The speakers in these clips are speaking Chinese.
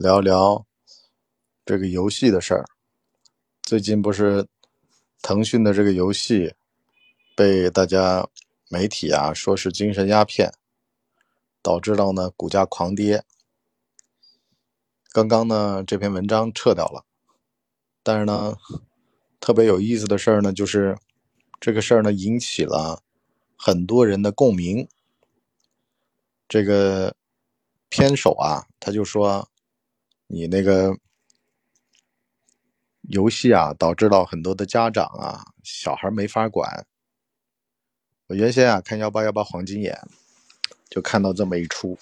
聊聊这个游戏的事儿。最近不是腾讯的这个游戏被大家媒体啊说是精神鸦片，导致到呢股价狂跌。刚刚呢这篇文章撤掉了，但是呢特别有意思的事儿呢就是这个事儿呢引起了很多人的共鸣。这个偏手啊，他就说你那个游戏啊，导致到很多的家长啊，小孩没法管。我原先啊看幺八幺八黄金眼，就看到这么一出，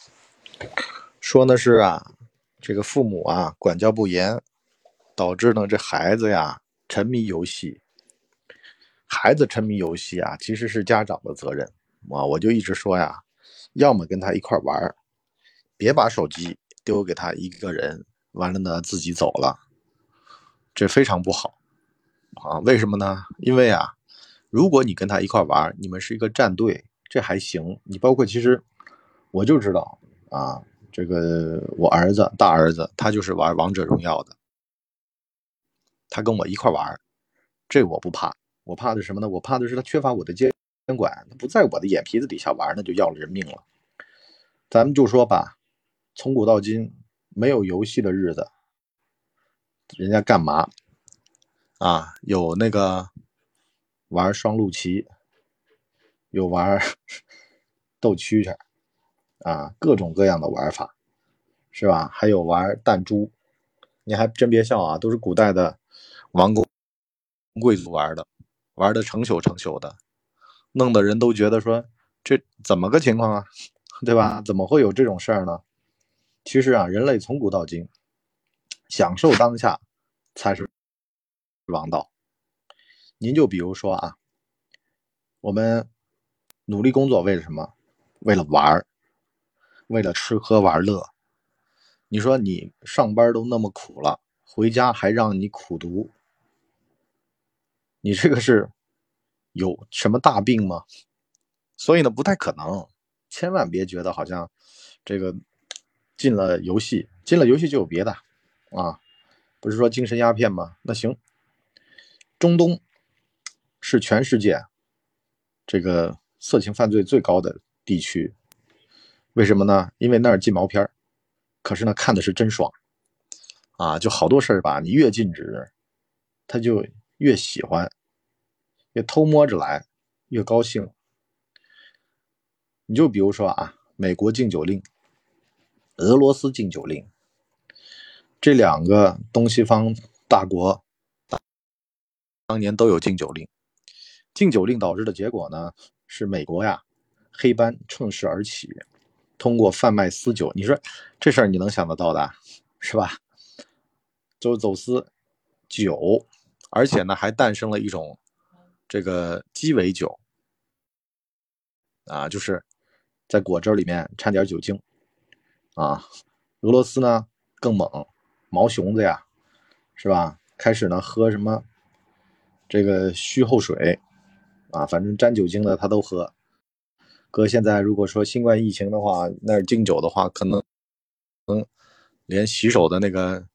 说呢是啊，这个父母啊管教不严，导致呢这孩子呀沉迷游戏。孩子沉迷游戏啊，其实是家长的责任啊，我就一直说呀。要么跟他一块玩别把手机丢给他一个人，完了呢自己走了，这非常不好啊！为什么呢？因为啊，如果你跟他一块玩你们是一个战队，这还行。你包括其实我就知道啊，这个我儿子大儿子他就是玩王者荣耀的，他跟我一块玩这我不怕，我怕的是什么呢？我怕的是他缺乏我的监。监管不在我的眼皮子底下玩，那就要了人命了。咱们就说吧，从古到今没有游戏的日子，人家干嘛啊？有那个玩双陆棋，有玩 斗蛐蛐啊，各种各样的玩法，是吧？还有玩弹珠，你还真别笑啊，都是古代的王公贵族玩的，玩的成宿成宿的。弄得人都觉得说这怎么个情况啊，对吧？怎么会有这种事儿呢？其实啊，人类从古到今，享受当下才是王道。您就比如说啊，我们努力工作为了什么？为了玩儿，为了吃喝玩乐。你说你上班都那么苦了，回家还让你苦读，你这个是？有什么大病吗？所以呢，不太可能。千万别觉得好像这个进了游戏，进了游戏就有别的啊？不是说精神鸦片吗？那行，中东是全世界这个色情犯罪最高的地区。为什么呢？因为那儿禁毛片儿可是呢，看的是真爽啊！就好多事儿吧，你越禁止，他就越喜欢。越偷摸着来，越高兴。你就比如说啊，美国禁酒令，俄罗斯禁酒令，这两个东西方大国当年都有禁酒令。禁酒令导致的结果呢，是美国呀，黑帮趁势而起，通过贩卖私酒，你说这事儿你能想得到的，是吧？就走私酒，而且呢，还诞生了一种。这个鸡尾酒啊，就是在果汁里面掺点酒精啊。俄罗斯呢更猛，毛熊子呀，是吧？开始呢喝什么这个虚后水啊，反正沾酒精的他都喝。哥现在如果说新冠疫情的话，那儿敬酒的话，可能嗯连洗手的那个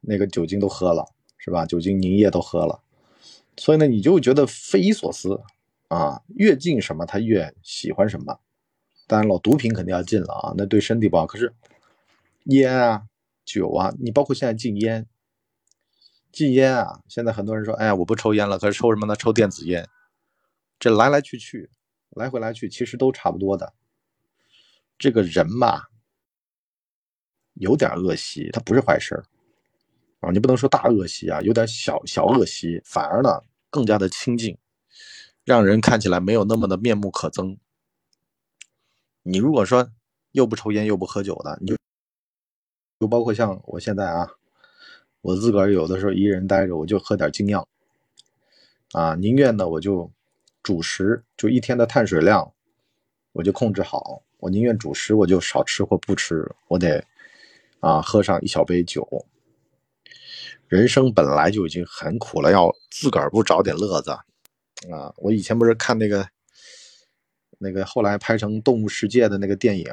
那个酒精都喝了，是吧？酒精凝液都喝了。所以呢，你就觉得匪夷所思啊！越敬什么，他越喜欢什么。当然了，毒品肯定要禁了啊，那对身体不好。可是烟啊、酒啊，你包括现在禁烟，禁烟啊，现在很多人说，哎呀，我不抽烟了，可是抽什么呢？抽电子烟。这来来去去，来回来去，其实都差不多的。这个人吧，有点恶习，他不是坏事儿啊，你不能说大恶习啊，有点小小恶习，反而呢更加的清净，让人看起来没有那么的面目可憎。你如果说又不抽烟又不喝酒的，你就就包括像我现在啊，我自个儿有的时候一个人待着，我就喝点精酿啊，宁愿呢我就主食就一天的碳水量我就控制好，我宁愿主食我就少吃或不吃，我得啊喝上一小杯酒。人生本来就已经很苦了，要自个儿不找点乐子啊！我以前不是看那个那个后来拍成《动物世界》的那个电影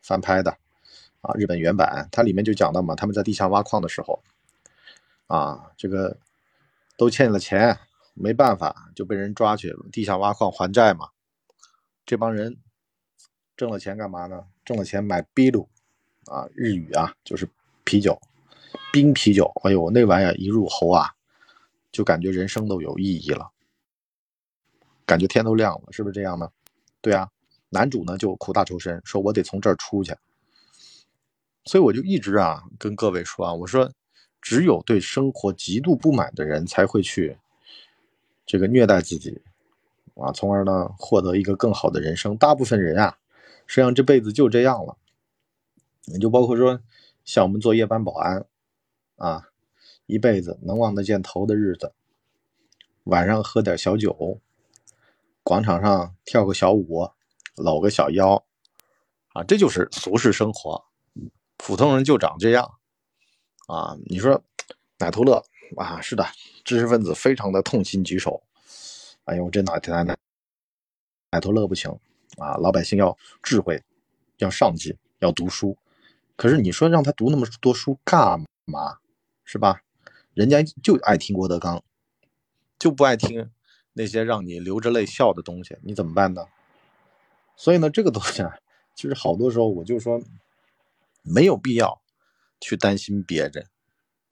翻拍的，啊，日本原版，它里面就讲到嘛，他们在地下挖矿的时候，啊，这个都欠了钱，没办法就被人抓去地下挖矿还债嘛。这帮人挣了钱干嘛呢？挣了钱买啤酒，啊，日语啊就是啤酒，冰啤酒。哎呦，那玩意儿一入喉啊，就感觉人生都有意义了，感觉天都亮了，是不是这样呢？对啊，男主呢就苦大仇深，说我得从这儿出去。所以我就一直啊跟各位说啊，我说只有对生活极度不满的人才会去这个虐待自己啊，从而呢获得一个更好的人生。大部分人啊，实际上这辈子就这样了。你就包括说像我们做夜班保安啊，一辈子能望得见头的日子，晚上喝点小酒，广场上跳个小舞，搂个小腰啊，这就是俗世生活。普通人就长这样，啊，你说奶头乐啊？是的，知识分子非常的痛心疾首。哎呦，这哪奶奶奶头乐不行啊！老百姓要智慧，要上进，要读书。可是你说让他读那么多书干嘛？是吧？人家就爱听郭德纲，就不爱听那些让你流着泪笑的东西，你怎么办呢？所以呢，这个东西啊，其实好多时候我就说。没有必要去担心别人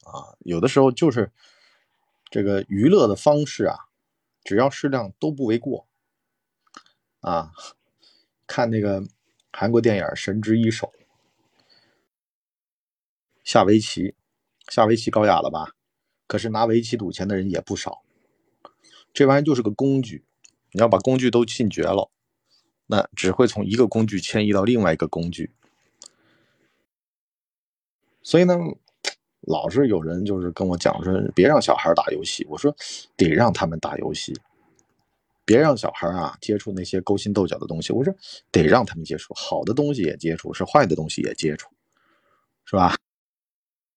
啊，有的时候就是这个娱乐的方式啊，只要适量都不为过啊。看那个韩国电影《神之一手》，下围棋，下围棋高雅了吧？可是拿围棋赌钱的人也不少。这玩意就是个工具，你要把工具都禁绝了，那只会从一个工具迁移到另外一个工具。所以呢，老是有人就是跟我讲说，别让小孩打游戏。我说，得让他们打游戏，别让小孩啊接触那些勾心斗角的东西。我说，得让他们接触好的东西也接触，是坏的东西也接触，是吧？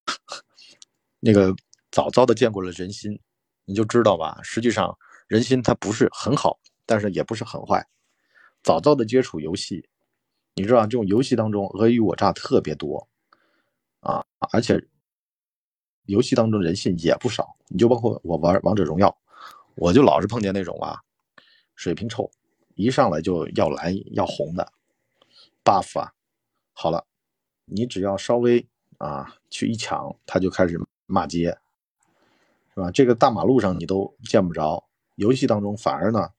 那个早早的见过了人心，你就知道吧。实际上，人心它不是很好，但是也不是很坏。早早的接触游戏，你知道这种游戏当中尔虞我诈特别多。啊，而且游戏当中人性也不少，你就包括我玩王者荣耀，我就老是碰见那种啊，水平臭，一上来就要蓝要红的 buff 啊，好了，你只要稍微啊去一抢，他就开始骂街，是吧？这个大马路上你都见不着，游戏当中反而呢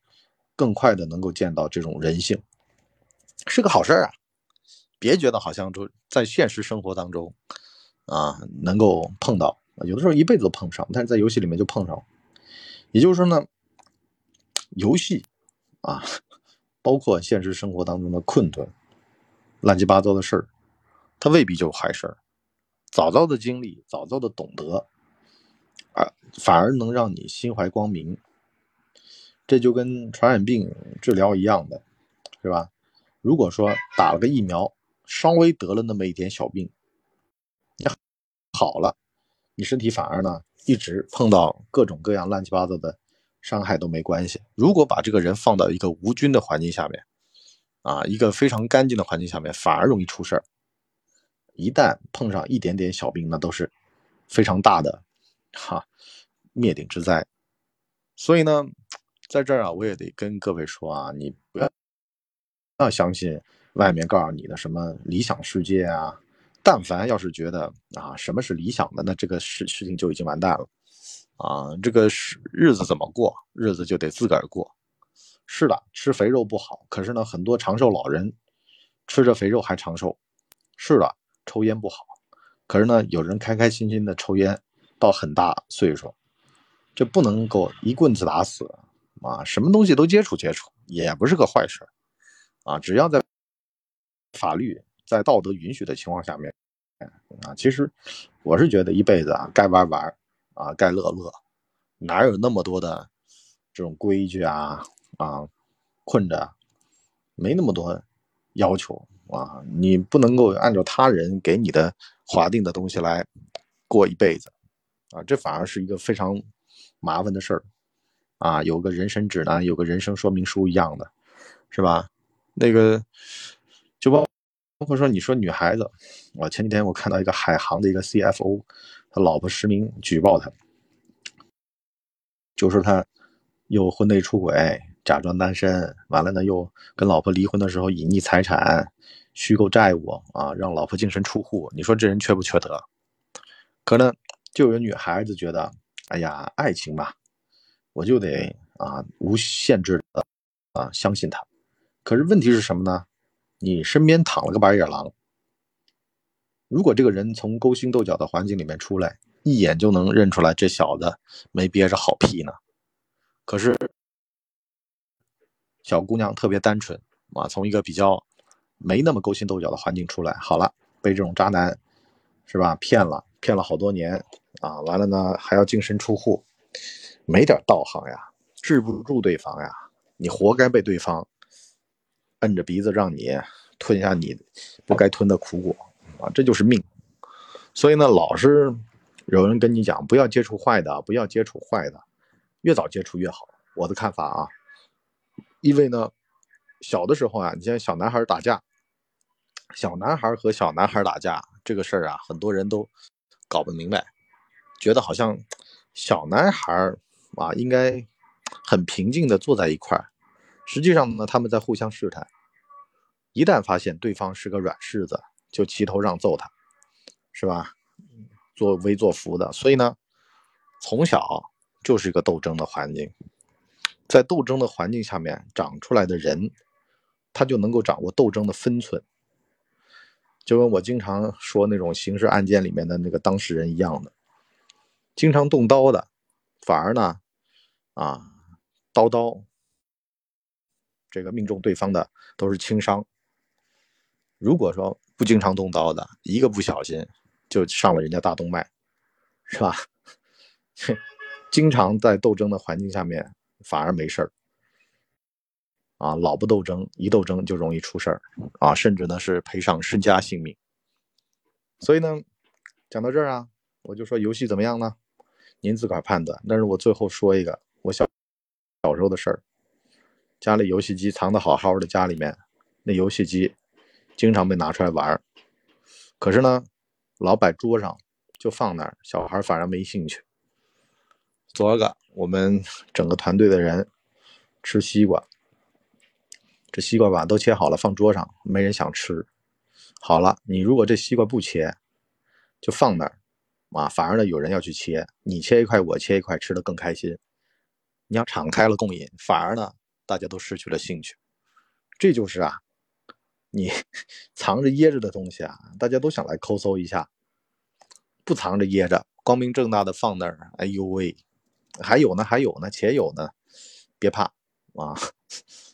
更快的能够见到这种人性，是个好事儿啊。别觉得好像就在现实生活当中，啊，能够碰到，有的时候一辈子都碰不上，但是在游戏里面就碰上了。也就是说呢，游戏啊，包括现实生活当中的困顿、乱七八糟的事儿，它未必就是坏事儿。早早的经历，早早的懂得，啊，反而能让你心怀光明。这就跟传染病治疗一样的，是吧？如果说打了个疫苗，稍微得了那么一点小病，你好了，你身体反而呢一直碰到各种各样乱七八糟的伤害都没关系。如果把这个人放到一个无菌的环境下面，啊，一个非常干净的环境下面，反而容易出事儿。一旦碰上一点点小病，那都是非常大的哈灭顶之灾。所以呢，在这儿啊，我也得跟各位说啊，你不要不要相信。外面告诉你的什么理想世界啊？但凡要是觉得啊什么是理想的，那这个事事情就已经完蛋了啊！这个是日子怎么过？日子就得自个儿过。是的，吃肥肉不好，可是呢，很多长寿老人吃着肥肉还长寿。是的，抽烟不好，可是呢，有人开开心心的抽烟到很大岁数，这不能够一棍子打死啊！什么东西都接触接触，也不是个坏事啊！只要在。法律在道德允许的情况下面，啊，其实我是觉得一辈子啊，该玩玩，啊，该乐乐，哪有那么多的这种规矩啊啊，困着，没那么多要求啊，你不能够按照他人给你的划定的东西来过一辈子，啊，这反而是一个非常麻烦的事儿，啊，有个人生指南，有个人生说明书一样的，是吧？那个。就包包括说你说女孩子，我前几天我看到一个海航的一个 CFO，他老婆实名举报他，就说他又婚内出轨，假装单身，完了呢又跟老婆离婚的时候隐匿财产，虚构债务啊，让老婆净身出户。你说这人缺不缺德？可能就有女孩子觉得，哎呀，爱情嘛，我就得啊无限制的啊相信他。可是问题是什么呢？你身边躺了个白眼狼，如果这个人从勾心斗角的环境里面出来，一眼就能认出来这小子没憋着好屁呢。可是小姑娘特别单纯啊，从一个比较没那么勾心斗角的环境出来，好了，被这种渣男是吧骗了？骗了好多年啊，完了呢还要净身出户，没点道行呀，治不住对方呀，你活该被对方摁着鼻子让你吞下你不该吞的苦果啊，这就是命。所以呢，老是有人跟你讲不要接触坏的，不要接触坏的，越早接触越好。我的看法啊，因为呢，小的时候啊，你像小男孩打架，小男孩和小男孩打架这个事儿啊，很多人都。搞不明白，觉得好像小男孩啊应该很平静的坐在一块儿，实际上呢他们在互相试探，一旦发现对方是个软柿子，就齐头让揍他，是吧？作威作福的，所以呢，从小就是一个斗争的环境，在斗争的环境下面长出来的人，他就能够掌握斗争的分寸。就跟我经常说那种刑事案件里面的那个当事人一样的，经常动刀的，反而呢，啊，刀刀这个命中对方的都是轻伤。如果说不经常动刀的，一个不小心就上了人家大动脉，是吧？经常在斗争的环境下面，反而没事儿。啊，老不斗争，一斗争就容易出事儿，啊，甚至呢是赔上身家性命。所以呢，讲到这儿啊，我就说游戏怎么样呢？您自个儿判断。但是我最后说一个我小小时候的事儿，家里游戏机藏的好好的，家里面那游戏机经常被拿出来玩儿，可是呢，老摆桌上就放那儿，小孩反而没兴趣。昨个我们整个团队的人吃西瓜。这西瓜吧都切好了放桌上，没人想吃。好了，你如果这西瓜不切，就放那儿，啊，反而呢有人要去切，你切一块我切一块，吃的更开心。你要敞开了供应，反而呢大家都失去了兴趣。这就是啊，你 藏着掖着的东西啊，大家都想来抠搜一下。不藏着掖着，光明正大的放那儿，哎呦喂，还有呢还有呢，且有呢，别怕啊。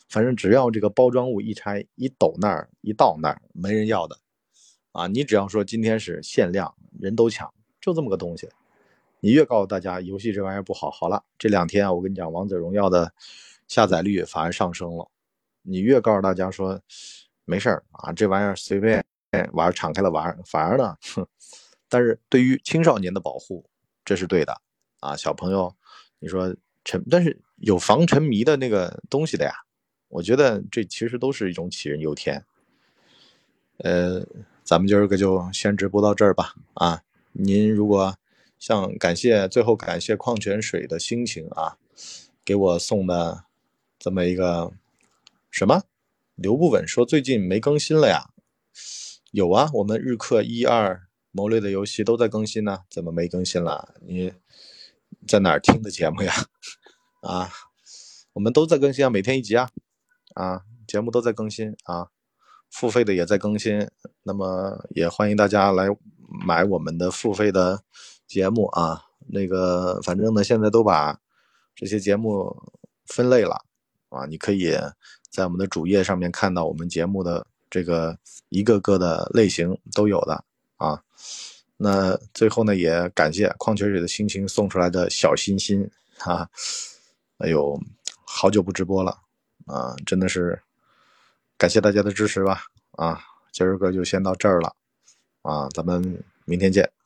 反正只要这个包装物一拆一抖那儿一到那儿没人要的，啊，你只要说今天是限量，人都抢，就这么个东西。你越告诉大家游戏这玩意儿不好，好了，这两天啊，我跟你讲，王者荣耀的下载率反而上升了。你越告诉大家说没事儿啊，这玩意儿随便玩，敞开了玩，反而呢，哼。但是对于青少年的保护，这是对的啊，小朋友，你说沉，但是有防沉迷的那个东西的呀。我觉得这其实都是一种杞人忧天。呃，咱们今儿个就先直播到这儿吧。啊，您如果像感谢最后感谢矿泉水的心情啊，给我送的这么一个什么？刘不稳说最近没更新了呀？有啊，我们日课一二谋略的游戏都在更新呢，怎么没更新了？你在哪儿听的节目呀？啊，我们都在更新啊，每天一集啊。啊，节目都在更新啊，付费的也在更新，那么也欢迎大家来买我们的付费的节目啊。那个反正呢，现在都把这些节目分类了啊，你可以在我们的主页上面看到我们节目的这个一个个的类型都有的啊。那最后呢，也感谢矿泉水的心情送出来的小心心啊，哎呦，好久不直播了。啊，真的是感谢大家的支持吧！啊，今儿个就先到这儿了，啊，咱们明天见。